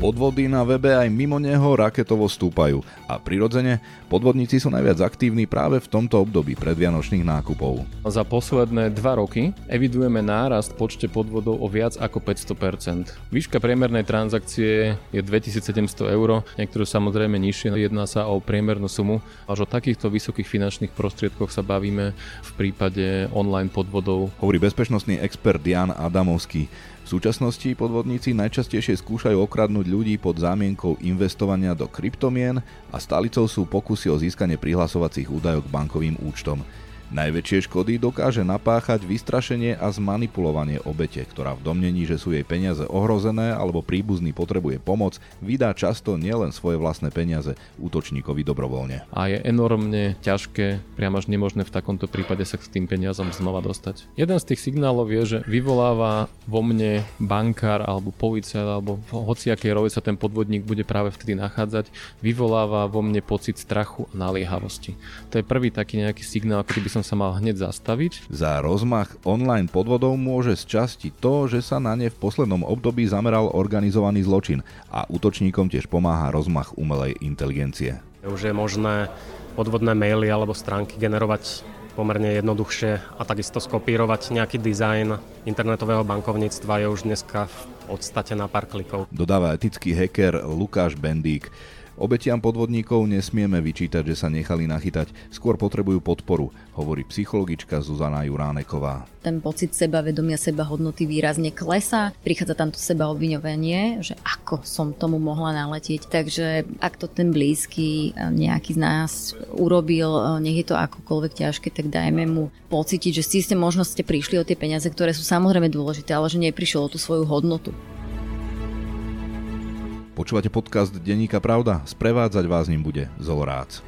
Podvody na webe aj mimo neho raketovo stúpajú a prirodzene podvodníci sú najviac aktívni práve v tomto období predvianočných nákupov. Za posledné dva roky evidujeme nárast počte podvodov o viac ako 500%. Výška priemernej transakcie je 2700 eur, niektoré samozrejme nižšie, jedná sa o priemernú sumu. Až o takýchto vysokých finančných prostriedkoch sa bavíme v prípade online podvodov. Hovorí bezpečnostný expert Jan Adamovský. V súčasnosti podvodníci najčastejšie skúšajú okradnúť ľudí pod zámienkou investovania do kryptomien a stálicou sú pokusy o získanie prihlasovacích údajov k bankovým účtom. Najväčšie škody dokáže napáchať vystrašenie a zmanipulovanie obete, ktorá v domnení, že sú jej peniaze ohrozené alebo príbuzný potrebuje pomoc, vydá často nielen svoje vlastné peniaze útočníkovi dobrovoľne. A je enormne ťažké, priam až nemožné v takomto prípade sa k tým peniazom znova dostať. Jeden z tých signálov je, že vyvoláva vo mne bankár alebo policajt alebo v hociakej roli sa ten podvodník bude práve vtedy nachádzať, vyvoláva vo mne pocit strachu a naliehavosti. To je prvý taký nejaký signál, ktorý by som som sa mal hneď zastaviť. Za rozmach online podvodov môže z časti to, že sa na ne v poslednom období zameral organizovaný zločin a útočníkom tiež pomáha rozmach umelej inteligencie. Už je možné podvodné maily alebo stránky generovať pomerne jednoduchšie a takisto skopírovať nejaký dizajn internetového bankovníctva je už dneska v podstate na pár klikov. Dodáva etický hacker Lukáš Bendík. Obetiam podvodníkov nesmieme vyčítať, že sa nechali nachytať, skôr potrebujú podporu, hovorí psychologička Zuzana Juráneková. Ten pocit sebavedomia, seba hodnoty výrazne klesá, prichádza tam to seba obviňovanie, že ako som tomu mohla naletieť. Takže ak to ten blízky e, nejaký z nás urobil, e, nech je to akokoľvek ťažké, tak dajme mu pocítiť, že si ste možno ste prišli o tie peniaze, ktoré sú samozrejme dôležité, ale že neprišiel o tú svoju hodnotu. Počúvate podcast Denníka Pravda? Sprevádzať vás ním bude Zolorác.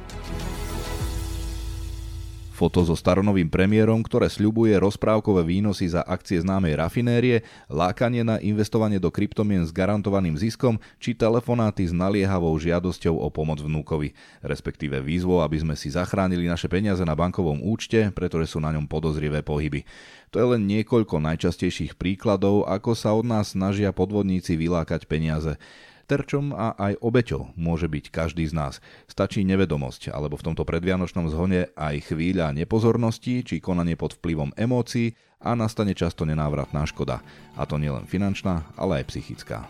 Foto so staronovým premiérom, ktoré sľubuje rozprávkové výnosy za akcie známej rafinérie, lákanie na investovanie do kryptomien s garantovaným ziskom či telefonáty s naliehavou žiadosťou o pomoc vnúkovi, respektíve výzvou, aby sme si zachránili naše peniaze na bankovom účte, pretože sú na ňom podozrivé pohyby. To je len niekoľko najčastejších príkladov, ako sa od nás snažia podvodníci vylákať peniaze. Terčom a aj obeťou môže byť každý z nás. Stačí nevedomosť, alebo v tomto predvianočnom zhone aj chvíľa nepozornosti či konanie pod vplyvom emócií a nastane často nenávratná škoda. A to nielen finančná, ale aj psychická.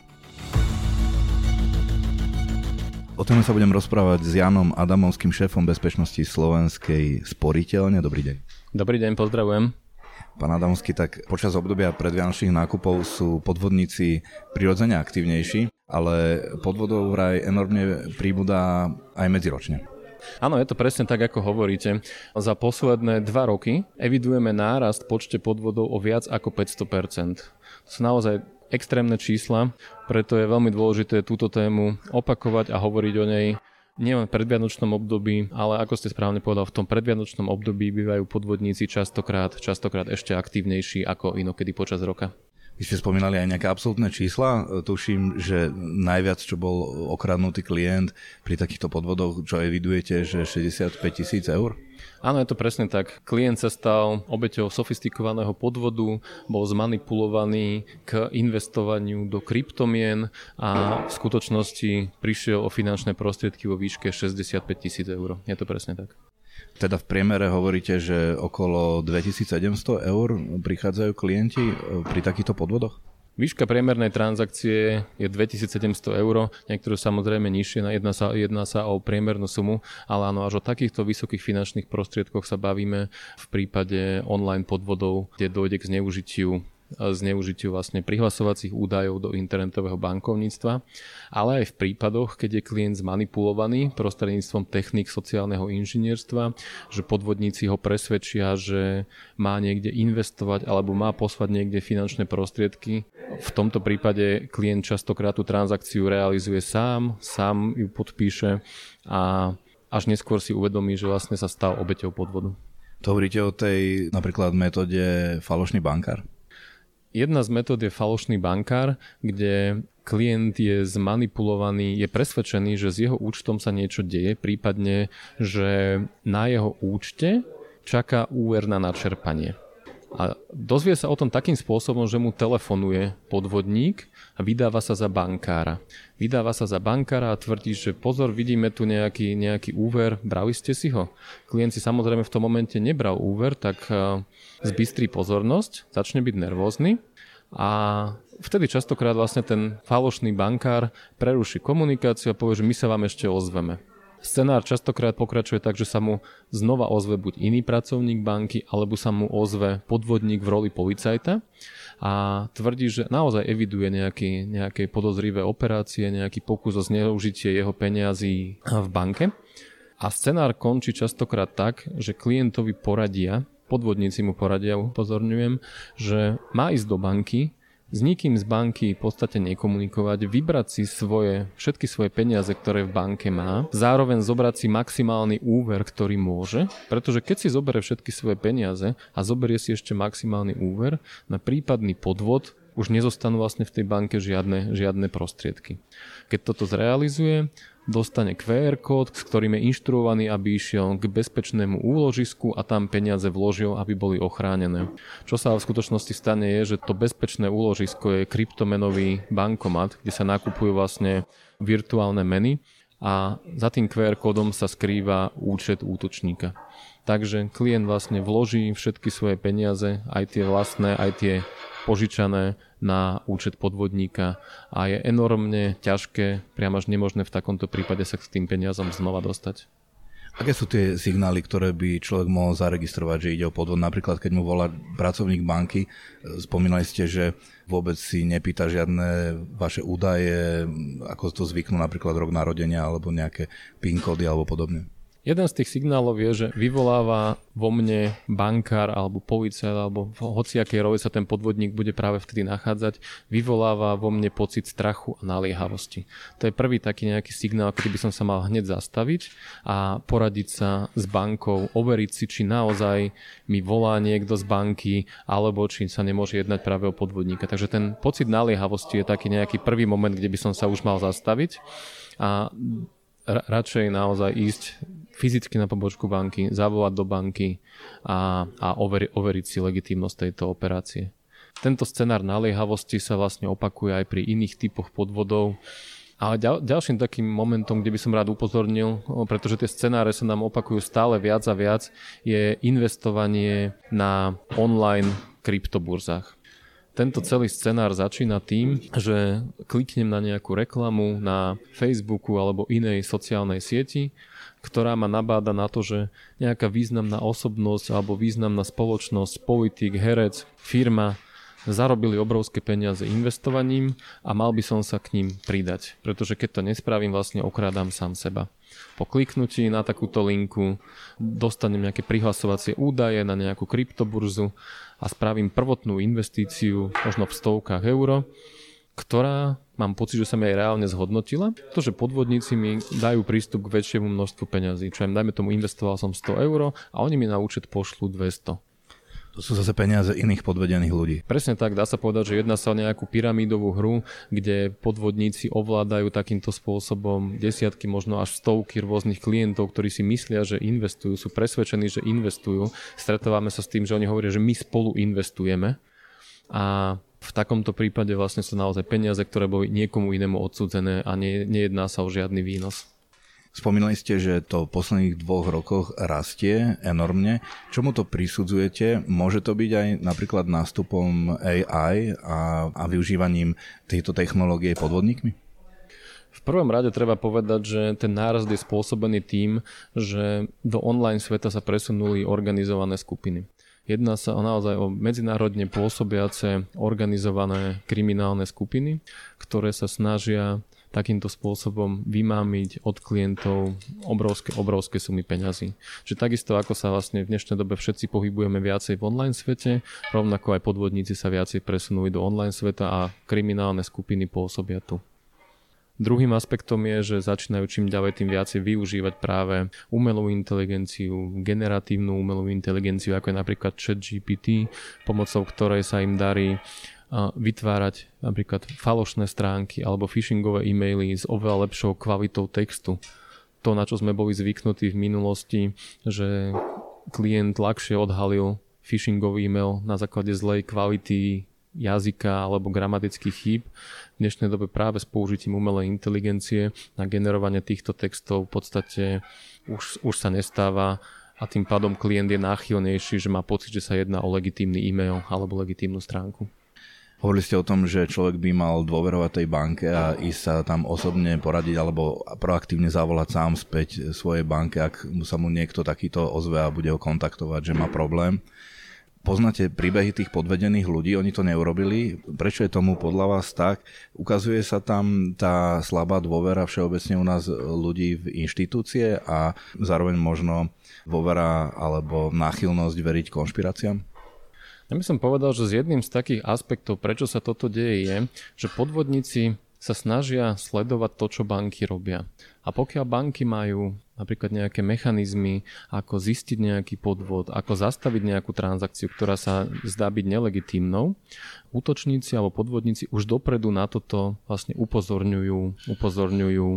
O tom sa budem rozprávať s Janom Adamovským, šéfom bezpečnosti Slovenskej sporiteľne. Dobrý deň. Dobrý deň, pozdravujem. Pán Adamovský, tak počas obdobia predvianočných nákupov sú podvodníci prirodzene aktívnejší ale podvodov vraj enormne príbudá aj medziročne. Áno, je to presne tak, ako hovoríte. Za posledné dva roky evidujeme nárast počte podvodov o viac ako 500%. To sú naozaj extrémne čísla, preto je veľmi dôležité túto tému opakovať a hovoriť o nej nielen v predvianočnom období, ale ako ste správne povedal, v tom predvianočnom období bývajú podvodníci častokrát, častokrát ešte aktívnejší ako inokedy počas roka. Vy ste spomínali aj nejaké absolútne čísla. Tuším, že najviac, čo bol okradnutý klient pri takýchto podvodoch, čo evidujete, že 65 tisíc eur? Áno, je to presne tak. Klient sa stal obeťou sofistikovaného podvodu, bol zmanipulovaný k investovaniu do kryptomien a v skutočnosti prišiel o finančné prostriedky vo výške 65 tisíc eur. Je to presne tak. Teda v priemere hovoríte, že okolo 2700 eur prichádzajú klienti e, pri takýchto podvodoch? Výška priemernej transakcie je 2700 eur, niektoré samozrejme nižšie, jedná sa, jedná sa o priemernú sumu, ale áno, až o takýchto vysokých finančných prostriedkoch sa bavíme v prípade online podvodov, kde dojde k zneužitiu zneužitiu vlastne prihlasovacích údajov do internetového bankovníctva, ale aj v prípadoch, keď je klient zmanipulovaný prostredníctvom technik sociálneho inžinierstva, že podvodníci ho presvedčia, že má niekde investovať alebo má poslať niekde finančné prostriedky. V tomto prípade klient častokrát tú transakciu realizuje sám, sám ju podpíše a až neskôr si uvedomí, že vlastne sa stal obeťou podvodu. To hovoríte o tej napríklad metóde falošný bankár? Jedna z metód je falošný bankár, kde klient je zmanipulovaný, je presvedčený, že s jeho účtom sa niečo deje, prípadne, že na jeho účte čaká úver na načerpanie. A dozvie sa o tom takým spôsobom, že mu telefonuje podvodník a vydáva sa za bankára. Vydáva sa za bankára a tvrdí, že pozor, vidíme tu nejaký, nejaký úver, brali ste si ho? Klient si samozrejme v tom momente nebral úver, tak eh, zbystrí pozornosť, začne byť nervózny a vtedy častokrát vlastne ten falošný bankár preruší komunikáciu a povie, že my sa vám ešte ozveme. Scenár častokrát pokračuje tak, že sa mu znova ozve buď iný pracovník banky, alebo sa mu ozve podvodník v roli policajta a tvrdí, že naozaj eviduje nejaký, nejaké podozrivé operácie, nejaký pokus o zneužitie jeho peniazí v banke. A scenár končí častokrát tak, že klientovi poradia, podvodníci mu poradia, upozorňujem, že má ísť do banky, s nikým z banky v podstate nekomunikovať, vybrať si svoje, všetky svoje peniaze, ktoré v banke má, zároveň zobrať si maximálny úver, ktorý môže, pretože keď si zoberie všetky svoje peniaze a zoberie si ešte maximálny úver, na prípadný podvod už nezostanú vlastne v tej banke žiadne, žiadne prostriedky. Keď toto zrealizuje, dostane QR kód, s ktorým je inštruovaný, aby išiel k bezpečnému úložisku a tam peniaze vložil, aby boli ochránené. Čo sa v skutočnosti stane je, že to bezpečné úložisko je kryptomenový bankomat, kde sa nakupujú vlastne virtuálne meny a za tým QR kódom sa skrýva účet útočníka. Takže klient vlastne vloží všetky svoje peniaze, aj tie vlastné, aj tie požičané na účet podvodníka a je enormne ťažké, priam až nemožné v takomto prípade sa k tým peniazom znova dostať. Aké sú tie signály, ktoré by človek mohol zaregistrovať, že ide o podvod? Napríklad, keď mu volá pracovník banky, spomínali ste, že vôbec si nepýta žiadne vaše údaje, ako to zvyknú napríklad rok narodenia alebo nejaké PIN kódy alebo podobne. Jeden z tých signálov je, že vyvoláva vo mne bankár alebo policajt alebo v hociakej rove sa ten podvodník bude práve vtedy nachádzať, vyvoláva vo mne pocit strachu a naliehavosti. To je prvý taký nejaký signál, ktorý by som sa mal hneď zastaviť a poradiť sa s bankou, overiť si, či naozaj mi volá niekto z banky alebo či sa nemôže jednať práve o podvodníka. Takže ten pocit naliehavosti je taký nejaký prvý moment, kde by som sa už mal zastaviť a radšej naozaj ísť fyzicky na pobočku banky, zavolať do banky a, a overi, overiť si legitímnosť tejto operácie. Tento scenár naliehavosti sa vlastne opakuje aj pri iných typoch podvodov. Ale ďal, ďalším takým momentom, kde by som rád upozornil, pretože tie scenáre sa nám opakujú stále viac a viac, je investovanie na online kryptoburzách. Tento celý scenár začína tým, že kliknem na nejakú reklamu na Facebooku alebo inej sociálnej sieti, ktorá ma nabáda na to, že nejaká významná osobnosť alebo významná spoločnosť, politik, herec, firma zarobili obrovské peniaze investovaním a mal by som sa k ním pridať. Pretože keď to nespravím, vlastne okrádam sám seba. Po kliknutí na takúto linku dostanem nejaké prihlasovacie údaje na nejakú kryptoburzu a spravím prvotnú investíciu možno v stovkách eur, ktorá mám pocit, že sa mi aj reálne zhodnotila. To, že podvodníci mi dajú prístup k väčšiemu množstvu peňazí. Čo im dajme tomu investoval som 100 eur a oni mi na účet pošlú 200. To sú zase peniaze iných podvedených ľudí. Presne tak, dá sa povedať, že jedná sa o nejakú pyramídovú hru, kde podvodníci ovládajú takýmto spôsobom desiatky, možno až stovky rôznych klientov, ktorí si myslia, že investujú, sú presvedčení, že investujú. Stretávame sa s tým, že oni hovoria, že my spolu investujeme a v takomto prípade vlastne sú naozaj peniaze, ktoré boli niekomu inému odsudzené a nie, nejedná sa o žiadny výnos. Spomínali ste, že to v posledných dvoch rokoch rastie enormne. Čomu to prisudzujete? Môže to byť aj napríklad nástupom AI a, a využívaním tejto technológie podvodníkmi? V prvom rade treba povedať, že ten nárast je spôsobený tým, že do online sveta sa presunuli organizované skupiny. Jedná sa o naozaj o medzinárodne pôsobiace organizované kriminálne skupiny, ktoré sa snažia takýmto spôsobom vymámiť od klientov obrovské, obrovské sumy peňazí. Že takisto ako sa vlastne v dnešnej dobe všetci pohybujeme viacej v online svete, rovnako aj podvodníci sa viacej presunuli do online sveta a kriminálne skupiny pôsobia tu. Druhým aspektom je, že začínajú čím ďalej tým viacej využívať práve umelú inteligenciu, generatívnu umelú inteligenciu, ako je napríklad ChatGPT, pomocou ktorej sa im darí vytvárať napríklad falošné stránky alebo phishingové e-maily s oveľa lepšou kvalitou textu. To, na čo sme boli zvyknutí v minulosti, že klient ľahšie odhalil phishingový e-mail na základe zlej kvality jazyka alebo gramatických chýb. V dnešnej dobe práve s použitím umelej inteligencie na generovanie týchto textov v podstate už, už sa nestáva a tým pádom klient je náchylnejší, že má pocit, že sa jedná o legitímny e-mail alebo legitímnu stránku. Hovorili ste o tom, že človek by mal dôverovať tej banke a ísť sa tam osobne poradiť alebo proaktívne zavolať sám späť svojej banke, ak sa mu niekto takýto ozve a bude ho kontaktovať, že má problém. Poznáte príbehy tých podvedených ľudí, oni to neurobili. Prečo je tomu podľa vás tak? Ukazuje sa tam tá slabá dôvera všeobecne u nás ľudí v inštitúcie a zároveň možno dôvera alebo náchylnosť veriť konšpiráciám? Ja by som povedal, že z jedným z takých aspektov, prečo sa toto deje, je, že podvodníci sa snažia sledovať to, čo banky robia. A pokiaľ banky majú napríklad nejaké mechanizmy, ako zistiť nejaký podvod, ako zastaviť nejakú transakciu, ktorá sa zdá byť nelegitímnou, útočníci alebo podvodníci už dopredu na toto vlastne upozorňujú, upozorňujú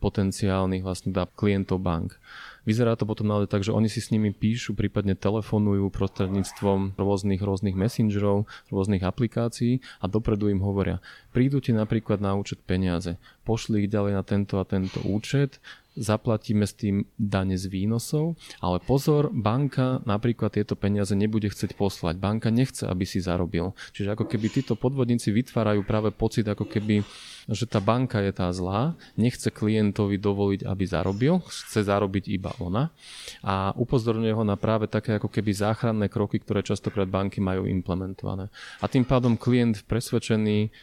potenciálnych vlastne klientov bank. Vyzerá to potom ale tak, že oni si s nimi píšu, prípadne telefonujú prostredníctvom rôznych, rôznych messengerov, rôznych aplikácií a dopredu im hovoria, prídu ti napríklad na účet peniaze, pošli ich ďalej na tento a tento účet, zaplatíme s tým dane z výnosov, ale pozor, banka napríklad tieto peniaze nebude chcieť poslať. Banka nechce, aby si zarobil. Čiže ako keby títo podvodníci vytvárajú práve pocit, ako keby že tá banka je tá zlá, nechce klientovi dovoliť, aby zarobil, chce zarobiť iba ona a upozorňuje ho na práve také ako keby záchranné kroky, ktoré častokrát banky majú implementované. A tým pádom klient presvedčený,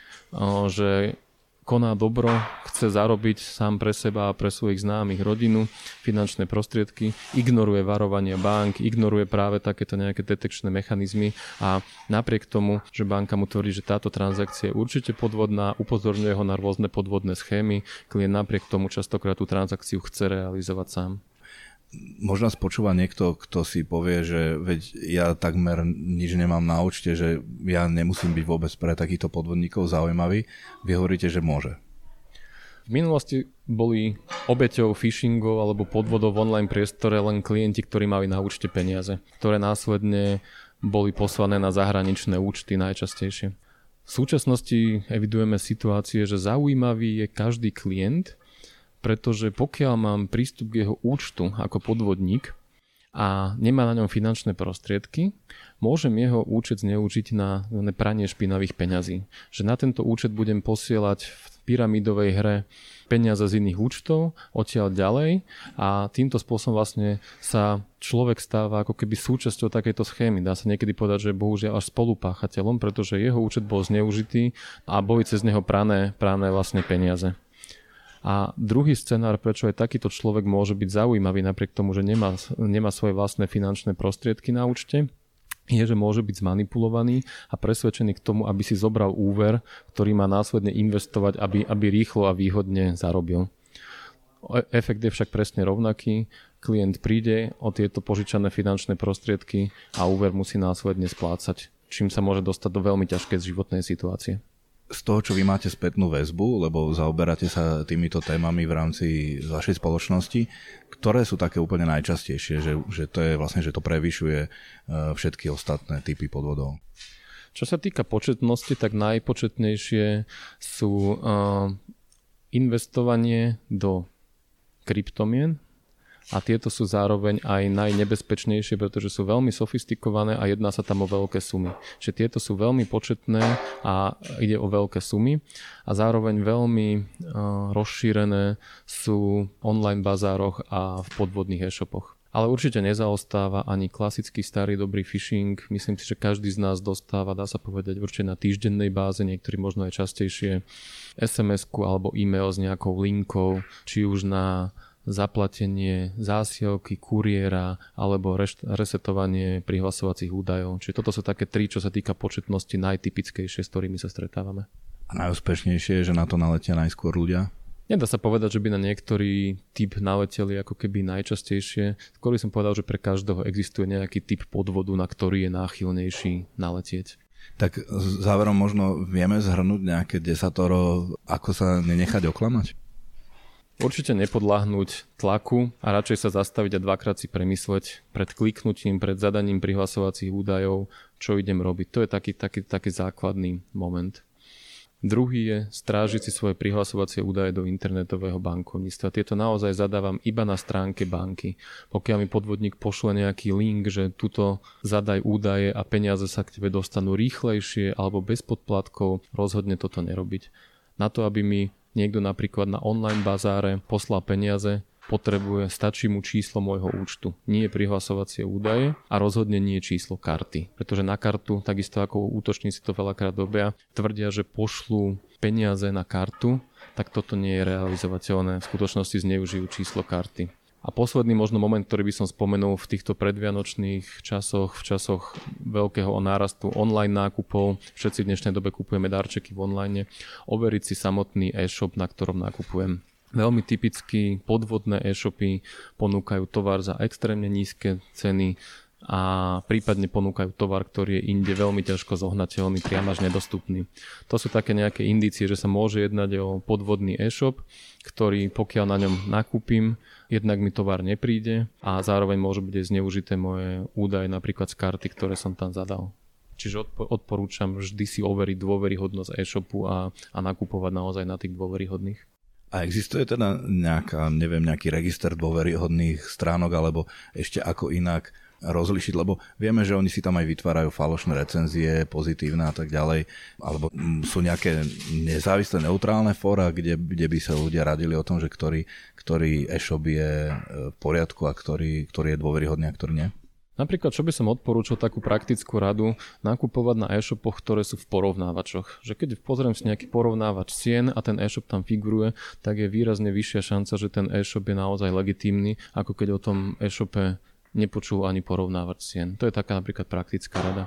že koná dobro, chce zarobiť sám pre seba a pre svojich známych rodinu finančné prostriedky, ignoruje varovania bank, ignoruje práve takéto nejaké detekčné mechanizmy a napriek tomu, že banka mu tvrdí, že táto transakcia je určite podvodná, upozorňuje ho na rôzne podvodné schémy, klient napriek tomu častokrát tú transakciu chce realizovať sám možno nás počúva niekto, kto si povie, že veď ja takmer nič nemám na účte, že ja nemusím byť vôbec pre takýchto podvodníkov zaujímavý. Vy hovoríte, že môže. V minulosti boli obeťou phishingov alebo podvodov v online priestore len klienti, ktorí mali na účte peniaze, ktoré následne boli poslané na zahraničné účty najčastejšie. V súčasnosti evidujeme situácie, že zaujímavý je každý klient, pretože pokiaľ mám prístup k jeho účtu ako podvodník a nemá na ňom finančné prostriedky, môžem jeho účet zneužiť na, pranie špinavých peňazí. Že na tento účet budem posielať v pyramidovej hre peniaze z iných účtov, odtiaľ ďalej a týmto spôsobom vlastne sa človek stáva ako keby súčasťou takejto schémy. Dá sa niekedy povedať, že bohužiaľ až spolupáchateľom, pretože jeho účet bol zneužitý a boli cez neho prané, prané vlastne peniaze. A druhý scenár, prečo aj takýto človek môže byť zaujímavý napriek tomu, že nemá, nemá svoje vlastné finančné prostriedky na účte, je, že môže byť zmanipulovaný a presvedčený k tomu, aby si zobral úver, ktorý má následne investovať, aby, aby rýchlo a výhodne zarobil. E, efekt je však presne rovnaký. Klient príde o tieto požičané finančné prostriedky a úver musí následne splácať, čím sa môže dostať do veľmi ťažkej životnej situácie z toho, čo vy máte spätnú väzbu, lebo zaoberáte sa týmito témami v rámci vašej spoločnosti, ktoré sú také úplne najčastejšie, že, že to je vlastne, že to prevyšuje e, všetky ostatné typy podvodov? Čo sa týka početnosti, tak najpočetnejšie sú uh, investovanie do kryptomien, a tieto sú zároveň aj najnebezpečnejšie, pretože sú veľmi sofistikované a jedná sa tam o veľké sumy. Čiže tieto sú veľmi početné a ide o veľké sumy a zároveň veľmi uh, rozšírené sú online bazároch a v podvodných e-shopoch. Ale určite nezaostáva ani klasický starý dobrý phishing. Myslím si, že každý z nás dostáva, dá sa povedať, určite na týždennej báze, niektorí možno aj častejšie, SMS-ku alebo e-mail s nejakou linkou, či už na zaplatenie zásielky, kuriéra alebo resetovanie prihlasovacích údajov. Čiže toto sú také tri, čo sa týka početnosti najtypickejšie, s ktorými sa stretávame. A najúspešnejšie je, že na to naletia najskôr ľudia? Nedá sa povedať, že by na niektorý typ naleteli ako keby najčastejšie. Skôr som povedal, že pre každého existuje nejaký typ podvodu, na ktorý je náchylnejší naletieť. Tak záverom možno vieme zhrnúť nejaké desatoro, ako sa nenechať oklamať? Určite nepodláhnuť tlaku a radšej sa zastaviť a dvakrát si premysleť pred kliknutím, pred zadaním prihlasovacích údajov, čo idem robiť. To je taký, taký, taký základný moment. Druhý je strážiť si svoje prihlasovacie údaje do internetového bankovníctva. Tieto naozaj zadávam iba na stránke banky. Pokiaľ mi podvodník pošle nejaký link, že tuto zadaj údaje a peniaze sa k tebe dostanú rýchlejšie alebo bez podplatkov, rozhodne toto nerobiť. Na to, aby mi niekto napríklad na online bazáre poslal peniaze, potrebuje, stačí mu číslo môjho účtu, nie prihlasovacie údaje a rozhodne nie číslo karty. Pretože na kartu, takisto ako útočníci to veľakrát dobia, tvrdia, že pošlú peniaze na kartu, tak toto nie je realizovateľné. V skutočnosti zneužijú číslo karty. A posledný možno moment, ktorý by som spomenul v týchto predvianočných časoch, v časoch veľkého nárastu online nákupov, všetci v dnešnej dobe kupujeme darčeky v online, overiť si samotný e-shop, na ktorom nakupujem. Veľmi typicky podvodné e-shopy ponúkajú tovar za extrémne nízke ceny a prípadne ponúkajú tovar, ktorý je inde veľmi ťažko zohnateľný, priam až nedostupný. To sú také nejaké indície, že sa môže jednať o podvodný e-shop, ktorý pokiaľ na ňom nakúpim, jednak mi tovar nepríde a zároveň môžu byť zneužité moje údaje napríklad z karty, ktoré som tam zadal. Čiže odporúčam vždy si overiť dôveryhodnosť e-shopu a, a nakupovať naozaj na tých dôveryhodných. A existuje teda nejaká, neviem, nejaký register dôveryhodných stránok, alebo ešte ako inak rozlišiť, lebo vieme, že oni si tam aj vytvárajú falošné recenzie, pozitívne a tak ďalej, alebo sú nejaké nezávislé neutrálne fóra, kde, kde by sa ľudia radili o tom, že ktorý, ktorý e-shop je e, v poriadku a ktorý, ktorý je dôveryhodný a ktorý nie? Napríklad, čo by som odporúčal takú praktickú radu, nakupovať na e-shopoch, ktoré sú v porovnávačoch. Že keď pozriem si nejaký porovnávač cien a ten e-shop tam figuruje, tak je výrazne vyššia šanca, že ten e-shop je naozaj legitímny, ako keď o tom e-shope nepočul ani porovnávač cien. To je taká napríklad praktická rada.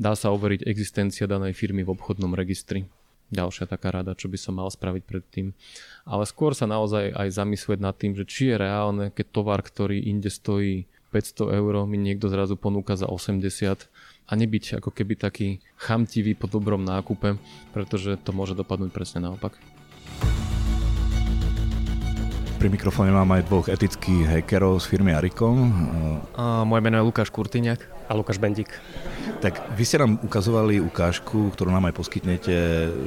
Dá sa overiť existencia danej firmy v obchodnom registri. Ďalšia taká rada, čo by som mal spraviť predtým. Ale skôr sa naozaj aj zamyslieť nad tým, že či je reálne, keď tovar, ktorý inde stojí 500 eur mi niekto zrazu ponúka za 80 a nebyť ako keby taký chamtivý po dobrom nákupe, pretože to môže dopadnúť presne naopak. Pri mikrofóne mám aj dvoch etických hackerov z firmy Aricom. A moje meno je Lukáš Kurtyňák. A Lukáš Bendík. Tak vy ste nám ukazovali ukážku, ktorú nám aj poskytnete,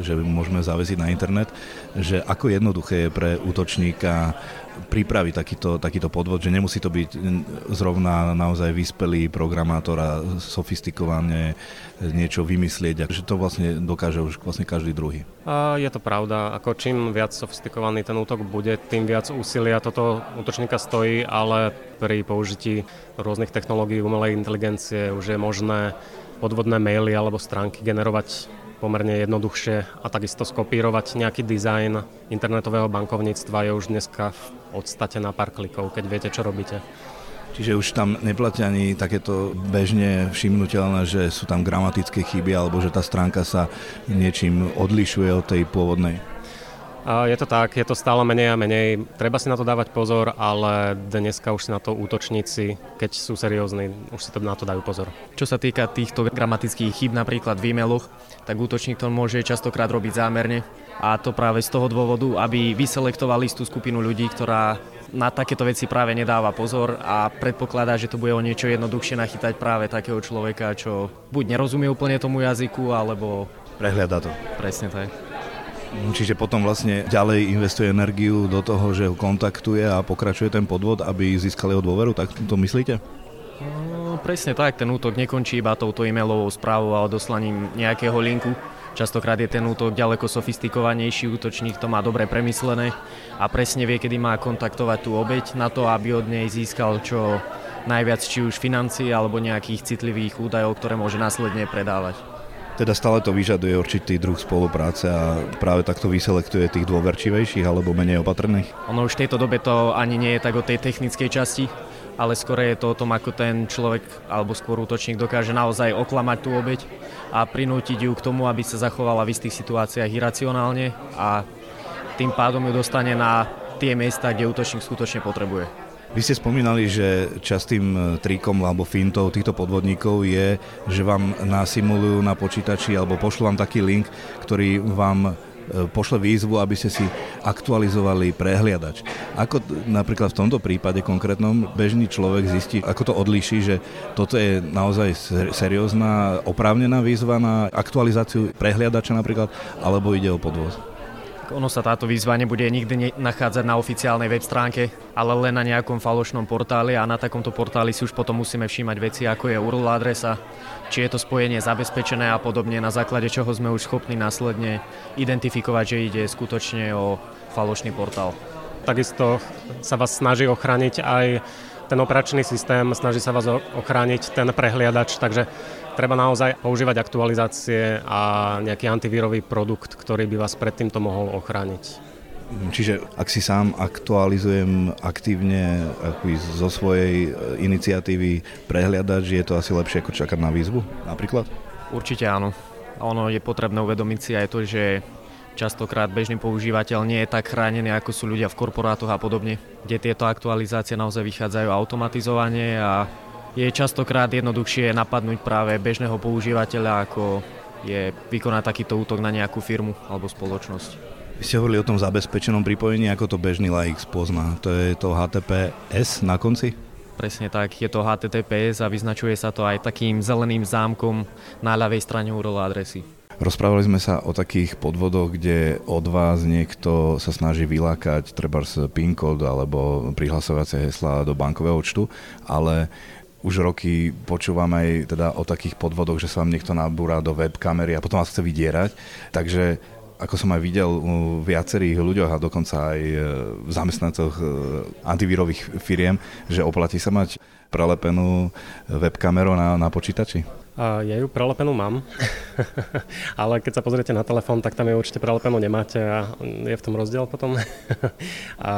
že môžeme zaveziť na internet, že ako jednoduché je pre útočníka pripraviť takýto, takýto podvod, že nemusí to byť zrovna naozaj vyspelý programátor a sofistikovane niečo vymyslieť, že to vlastne dokáže už vlastne každý druhý. A je to pravda, ako čím viac sofistikovaný ten útok bude, tým viac úsilia toto útočníka stojí, ale pri použití rôznych technológií umelej inteligencie už je možné podvodné maily alebo stránky generovať pomerne jednoduchšie a takisto skopírovať nejaký dizajn internetového bankovníctva je už dneska v podstate na pár klikov, keď viete, čo robíte. Čiže už tam neplatia ani takéto bežne všimnutelné, že sú tam gramatické chyby alebo že tá stránka sa niečím odlišuje od tej pôvodnej. Je to tak, je to stále menej a menej. Treba si na to dávať pozor, ale dneska už si na to útočníci, keď sú seriózni, už si to na to dajú pozor. Čo sa týka týchto gramatických chyb napríklad v e-mailoch, tak útočník to môže častokrát robiť zámerne a to práve z toho dôvodu, aby vyselektoval istú skupinu ľudí, ktorá na takéto veci práve nedáva pozor a predpokladá, že to bude o niečo jednoduchšie nachytať práve takého človeka, čo buď nerozumie úplne tomu jazyku, alebo... Prehľada to. Presne tak. Čiže potom vlastne ďalej investuje energiu do toho, že ho kontaktuje a pokračuje ten podvod, aby získal jeho dôveru, tak to myslíte? No, presne tak, ten útok nekončí iba touto e-mailovou správou a odoslaním nejakého linku. Častokrát je ten útok ďaleko sofistikovanejší, útočník to má dobre premyslené a presne vie, kedy má kontaktovať tú obeď na to, aby od nej získal čo najviac či už financií alebo nejakých citlivých údajov, ktoré môže následne predávať. Teda stále to vyžaduje určitý druh spolupráce a práve takto vyselektuje tých dôverčivejších alebo menej opatrných? Ono už v tejto dobe to ani nie je tak o tej technickej časti, ale skôr je to o tom, ako ten človek alebo skôr útočník dokáže naozaj oklamať tú obeď a prinútiť ju k tomu, aby sa zachovala v istých situáciách iracionálne a tým pádom ju dostane na tie miesta, kde útočník skutočne potrebuje. Vy ste spomínali, že častým e, trikom alebo fintou týchto podvodníkov je, že vám nasimulujú na počítači alebo pošlú vám taký link, ktorý vám pošle výzvu, aby ste si aktualizovali prehliadač. Ako napríklad v tomto prípade konkrétnom bežný človek zistí, ako to odlíši, že toto je naozaj seriózna, oprávnená výzva na aktualizáciu prehliadača napríklad, alebo ide o podvoz? Ono sa táto výzva nebude nikdy nachádzať na oficiálnej web stránke, ale len na nejakom falošnom portáli a na takomto portáli si už potom musíme všímať veci, ako je URL adresa, či je to spojenie zabezpečené a podobne, na základe čoho sme už schopní následne identifikovať, že ide skutočne o falošný portál. Takisto sa vás snaží ochrániť aj ten operačný systém, snaží sa vás ochrániť ten prehliadač, takže treba naozaj používať aktualizácie a nejaký antivírový produkt, ktorý by vás pred týmto mohol ochrániť. Čiže ak si sám aktualizujem aktívne zo svojej e, iniciatívy prehliadač, je to asi lepšie ako čakať na výzvu napríklad? Určite áno. Ono je potrebné uvedomiť si aj to, že častokrát bežný používateľ nie je tak chránený, ako sú ľudia v korporátoch a podobne, kde tieto aktualizácie naozaj vychádzajú automatizovane a je častokrát jednoduchšie napadnúť práve bežného používateľa, ako je vykonať takýto útok na nejakú firmu alebo spoločnosť. Vy ste hovorili o tom zabezpečenom pripojení, ako to bežný laik spozná. To je to HTTPS na konci? Presne tak, je to HTTPS a vyznačuje sa to aj takým zeleným zámkom na ľavej strane URL adresy. Rozprávali sme sa o takých podvodoch, kde od vás niekto sa snaží vylákať treba z PIN kód alebo prihlasovacie hesla do bankového účtu, ale už roky počúvam aj teda o takých podvodoch, že sa vám niekto nabúra do webkamery a potom vás chce vydierať. Takže ako som aj videl u viacerých ľuďoch a dokonca aj e, v zamestnancoch e, antivírových firiem, že oplatí sa mať prelepenú webkameru na, na počítači. Ja ju prelepenú mám, ale keď sa pozriete na telefón, tak tam ju určite prelepenú nemáte a je v tom rozdiel potom. a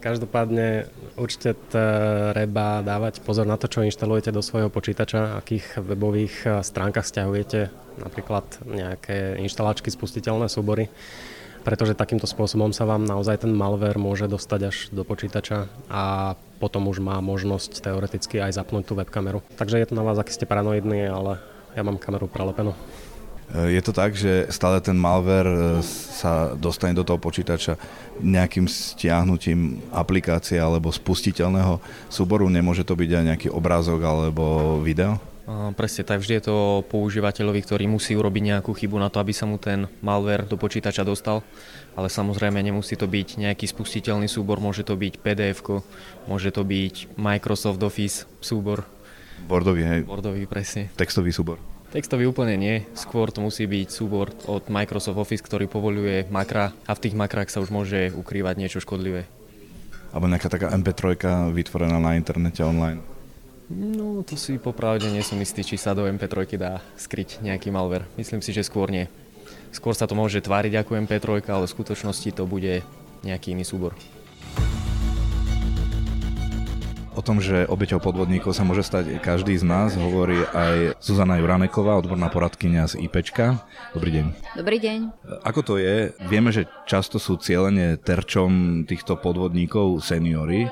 každopádne určite treba dávať pozor na to, čo inštalujete do svojho počítača, akých webových stránkach stiahujete. Napríklad nejaké inštalačky, spustiteľné súbory pretože takýmto spôsobom sa vám naozaj ten malware môže dostať až do počítača a potom už má možnosť teoreticky aj zapnúť tú webkameru. Takže je to na vás, aký ste paranoidní, ale ja mám kameru prelepenú. Je to tak, že stále ten malware e, sa dostane do toho počítača nejakým stiahnutím aplikácie alebo spustiteľného súboru? Nemôže to byť aj nejaký obrázok alebo video? Presne tak, vždy je to používateľovi, ktorý musí urobiť nejakú chybu na to, aby sa mu ten malware do počítača dostal. Ale samozrejme nemusí to byť nejaký spustiteľný súbor, môže to byť pdf môže to byť Microsoft Office súbor. Wordový, hej? Wordový, presne. Textový súbor. Textový úplne nie, skôr to musí byť súbor od Microsoft Office, ktorý povoluje makra a v tých makrách sa už môže ukrývať niečo škodlivé. Alebo nejaká taká MP3 vytvorená na internete online. No, to si popravde nie som istý, či sa do MP3 dá skryť nejaký malware. Myslím si, že skôr nie. Skôr sa to môže tváriť ako MP3, ale v skutočnosti to bude nejaký iný súbor. O tom, že obeťou podvodníkov sa môže stať každý z nás, hovorí aj Zuzana Juraneková, odborná poradkynia z IPčka. Dobrý deň. Dobrý deň. Ako to je? Vieme, že často sú cieľene terčom týchto podvodníkov seniory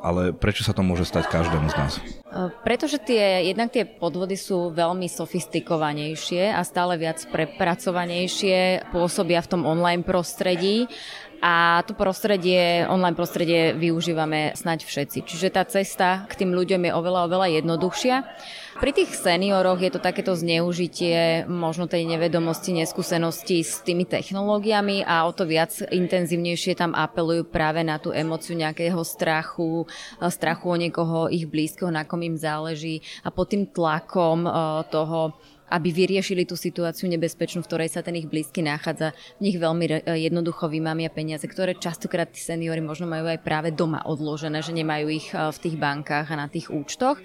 ale prečo sa to môže stať každému z nás? Pretože tie, jednak tie podvody sú veľmi sofistikovanejšie a stále viac prepracovanejšie, pôsobia v tom online prostredí a to prostredie, online prostredie využívame snať všetci. Čiže tá cesta k tým ľuďom je oveľa, oveľa jednoduchšia. Pri tých senioroch je to takéto zneužitie možno tej nevedomosti, neskúsenosti s tými technológiami a o to viac intenzívnejšie tam apelujú práve na tú emociu nejakého strachu, strachu o niekoho ich blízkeho, na kom im záleží a pod tým tlakom toho aby vyriešili tú situáciu nebezpečnú, v ktorej sa ten ich blízky nachádza. V nich veľmi jednoducho vymámia peniaze, ktoré častokrát tí seniory možno majú aj práve doma odložené, že nemajú ich v tých bankách a na tých účtoch.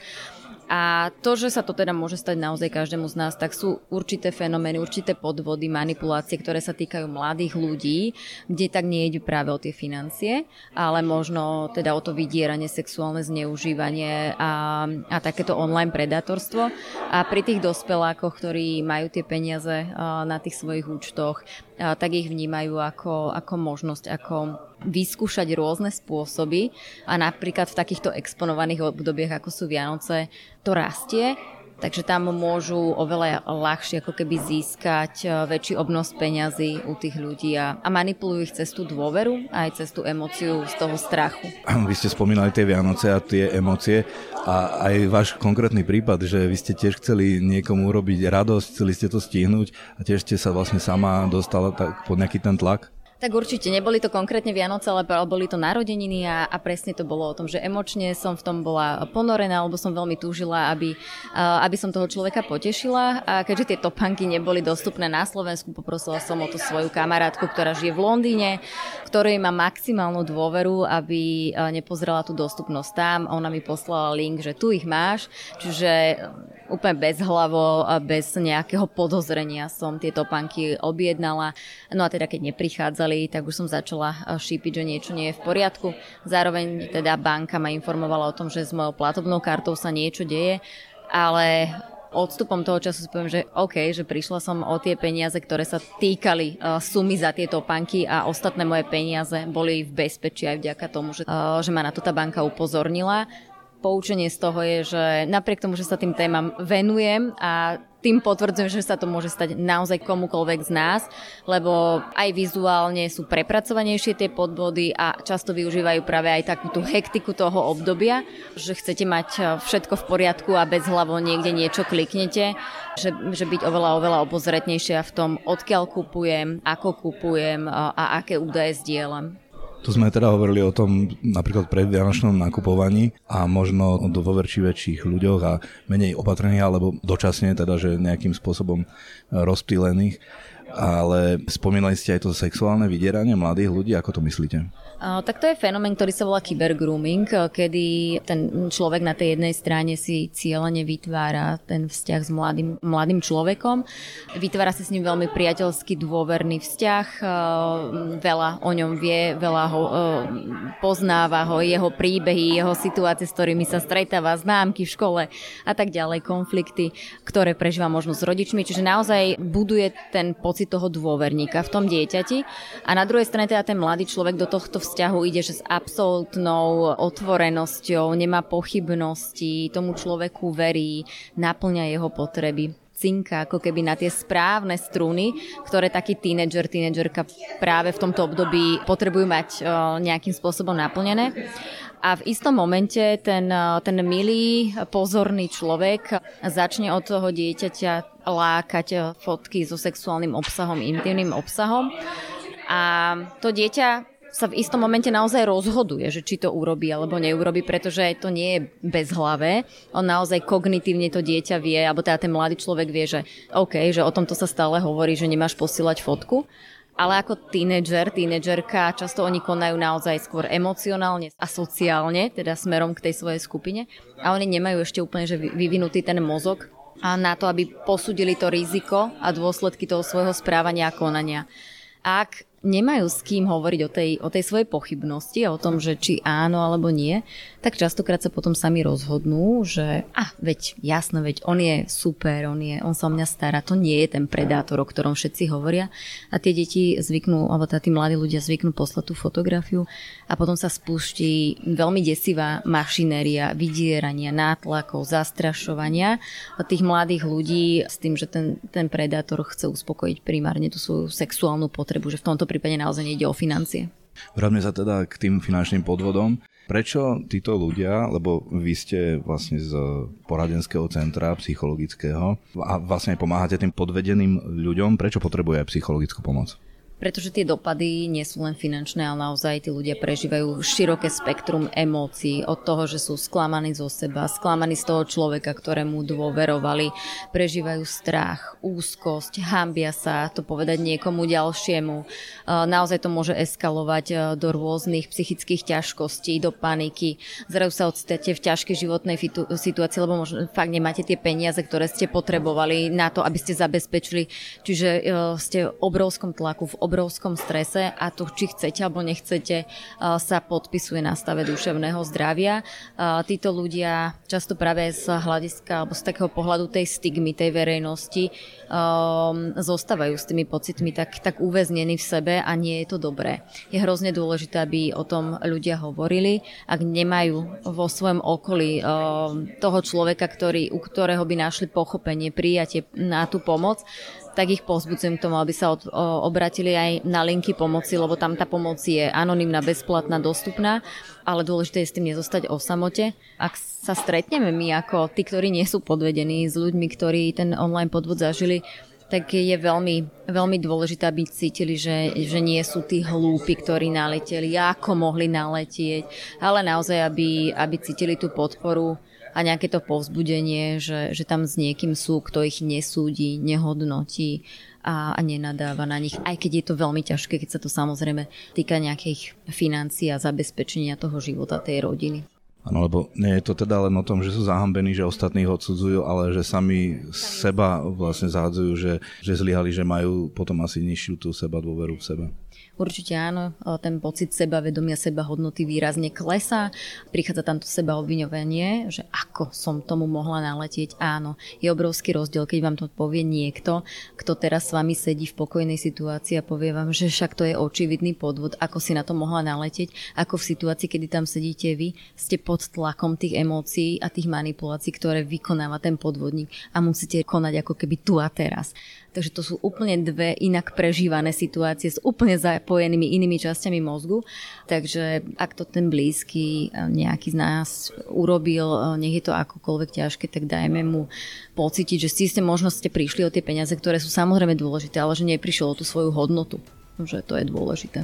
A to, že sa to teda môže stať naozaj každému z nás, tak sú určité fenomény, určité podvody, manipulácie, ktoré sa týkajú mladých ľudí, kde tak nie ide práve o tie financie, ale možno teda o to vydieranie, sexuálne zneužívanie a, a takéto online predátorstvo. A pri tých dospelákoch, ktorí majú tie peniaze na tých svojich účtoch, tak ich vnímajú ako, ako možnosť, ako vyskúšať rôzne spôsoby a napríklad v takýchto exponovaných obdobiach, ako sú Vianoce, to rastie takže tam môžu oveľa ľahšie ako keby získať e, väčší obnos peňazí u tých ľudí a, a manipulujú ich cez tú dôveru aj cez tú emóciu z toho strachu. Vy ste spomínali tie Vianoce a tie emócie a aj váš konkrétny prípad, že vy ste tiež chceli niekomu urobiť radosť, chceli ste to stihnúť a tiež ste sa vlastne sama dostala tak pod nejaký ten tlak? Tak určite, neboli to konkrétne Vianoce, ale boli to narodeniny a, a presne to bolo o tom, že emočne som v tom bola ponorená, alebo som veľmi túžila, aby, aby som toho človeka potešila. A keďže tie topanky neboli dostupné na Slovensku, poprosila som o to svoju kamarátku, ktorá žije v Londýne, ktorej má maximálnu dôveru, aby nepozrela tú dostupnosť tam. Ona mi poslala link, že tu ich máš, čiže úplne bezhlavo a bez nejakého podozrenia som tie topanky objednala. No a teda keď neprichádzali, tak už som začala eh, šípiť, že niečo nie je v poriadku. Zároveň teda banka ma informovala o tom, že s mojou platobnou kartou sa niečo deje, ale odstupom toho času si poviem, že OK, že prišla som o tie peniaze, ktoré sa týkali uh, sumy za tieto banky a ostatné moje peniaze boli v bezpečí aj vďaka tomu, že, uh, že ma na to tá banka upozornila poučenie z toho je, že napriek tomu, že sa tým témam venujem a tým potvrdzujem, že sa to môže stať naozaj komukoľvek z nás, lebo aj vizuálne sú prepracovanejšie tie podbody a často využívajú práve aj takú tú hektiku toho obdobia, že chcete mať všetko v poriadku a bez hlavo niekde niečo kliknete, že, že byť oveľa, oveľa obozretnejšia v tom, odkiaľ kupujem, ako kupujem a aké údaje zdieľam. Tu sme teda hovorili o tom napríklad pred Vianočnom nakupovaní a možno o dôverčivejších ľuďoch a menej opatrených alebo dočasne teda, že nejakým spôsobom rozptýlených. Ale spomínali ste aj to sexuálne vydieranie mladých ľudí, ako to myslíte? Tak to je fenomén, ktorý sa volá kybergrooming, kedy ten človek na tej jednej strane si cieľene vytvára ten vzťah s mladým, mladým človekom. Vytvára si s ním veľmi priateľský, dôverný vzťah, veľa o ňom vie, veľa ho poznáva ho, jeho príbehy, jeho situácie, s ktorými sa stretáva, známky v škole a tak ďalej, konflikty, ktoré prežíva možno s rodičmi. Čiže naozaj buduje ten pocit toho dôverníka v tom dieťati. A na druhej strane teda ten mladý človek do tohto vzťahu ide, že s absolútnou otvorenosťou, nemá pochybnosti, tomu človeku verí, naplňa jeho potreby cinka ako keby na tie správne struny, ktoré taký tínedžer, tínedžerka práve v tomto období potrebujú mať nejakým spôsobom naplnené. A v istom momente ten, ten milý, pozorný človek začne od toho dieťaťa lákať fotky so sexuálnym obsahom, intimným obsahom. A to dieťa sa v istom momente naozaj rozhoduje, že či to urobí alebo neurobi, pretože to nie je bezhlavé. On naozaj kognitívne to dieťa vie, alebo teda ten mladý človek vie, že OK, že o tomto sa stále hovorí, že nemáš posielať fotku. Ale ako tínedžer, tínedžerka, často oni konajú naozaj skôr emocionálne a sociálne, teda smerom k tej svojej skupine. A oni nemajú ešte úplne že vyvinutý ten mozog a na to, aby posudili to riziko a dôsledky toho svojho správania a konania. Ak nemajú s kým hovoriť o tej, o tej svojej pochybnosti a o tom, že či áno alebo nie, tak častokrát sa potom sami rozhodnú, že a ah, veď jasno, veď on je super, on, je, on sa o mňa stará, to nie je ten predátor, o ktorom všetci hovoria. A tie deti zvyknú, alebo tí mladí ľudia zvyknú poslať tú fotografiu a potom sa spúšti veľmi desivá mašinéria, vydierania, nátlakov, zastrašovania. Tých mladých ľudí s tým, že ten, ten predátor chce uspokojiť primárne tú svoju sexuálnu potrebu, že v tomto prípade naozaj nejde o financie. Vráťme sa teda k tým finančným podvodom. Prečo títo ľudia, lebo vy ste vlastne z poradenského centra psychologického a vlastne pomáhate tým podvedeným ľuďom, prečo potrebuje psychologickú pomoc? Pretože tie dopady nie sú len finančné, ale naozaj tí ľudia prežívajú široké spektrum emócií od toho, že sú sklamaní zo seba, sklamaní z toho človeka, ktorému dôverovali, prežívajú strach, úzkosť, hambia sa to povedať niekomu ďalšiemu. Naozaj to môže eskalovať do rôznych psychických ťažkostí, do paniky. Zrazu sa odstate v ťažkej životnej situácii, lebo možno fakt nemáte tie peniaze, ktoré ste potrebovali na to, aby ste zabezpečili. Čiže ste v obrovskom tlaku, v obrovskom strese a to, či chcete alebo nechcete, sa podpisuje na stave duševného zdravia. Títo ľudia často práve z hľadiska alebo z takého pohľadu tej stigmy, tej verejnosti zostávajú s tými pocitmi tak, tak uväznení v sebe a nie je to dobré. Je hrozne dôležité, aby o tom ľudia hovorili. Ak nemajú vo svojom okolí toho človeka, ktorý, u ktorého by našli pochopenie, prijatie na tú pomoc, tak ich pozbudzujem k tomu, aby sa od, o, obratili aj na linky pomoci, lebo tam tá pomoc je anonimná, bezplatná, dostupná, ale dôležité je s tým nezostať o samote. Ak sa stretneme my ako tí, ktorí nie sú podvedení s ľuďmi, ktorí ten online podvod zažili, tak je veľmi, veľmi dôležité, aby cítili, že, že nie sú tí hlúpi, ktorí naleteli, ako mohli naletieť, ale naozaj, aby, aby cítili tú podporu a nejaké to povzbudenie, že, že tam s niekým sú, kto ich nesúdi, nehodnotí a, a nenadáva na nich, aj keď je to veľmi ťažké, keď sa to samozrejme týka nejakých financií a zabezpečenia toho života tej rodiny. Áno, lebo nie je to teda len o tom, že sú zahambení, že ostatní ho odsudzujú, ale že sami seba vlastne zahadzujú, že, že zlyhali, že majú potom asi nižšiu tú seba dôveru v sebe. Určite áno, ten pocit sebavedomia, seba hodnoty výrazne klesá. Prichádza tam to seba obviňovanie, že ako som tomu mohla naletieť. Áno, je obrovský rozdiel, keď vám to povie niekto, kto teraz s vami sedí v pokojnej situácii a povie vám, že však to je očividný podvod, ako si na to mohla naletieť, ako v situácii, kedy tam sedíte vy, ste pod tlakom tých emócií a tých manipulácií, ktoré vykonáva ten podvodník a musíte konať ako keby tu a teraz. Takže to sú úplne dve inak prežívané situácie s úplne zapojenými inými časťami mozgu. Takže ak to ten blízky e, nejaký z nás urobil, e, nech je to akokoľvek ťažké, tak dajme mu pocítiť, že si ste možno ste prišli o tie peniaze, ktoré sú samozrejme dôležité, ale že neprišiel o tú svoju hodnotu. Že to je dôležité.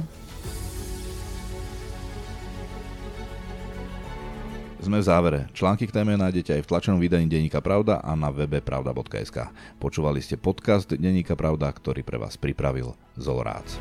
Sme v závere. Články k téme nájdete aj v tlačenom vydaní Deníka Pravda a na webe pravda.sk. Počúvali ste podcast Deníka Pravda, ktorý pre vás pripravil Zolrác.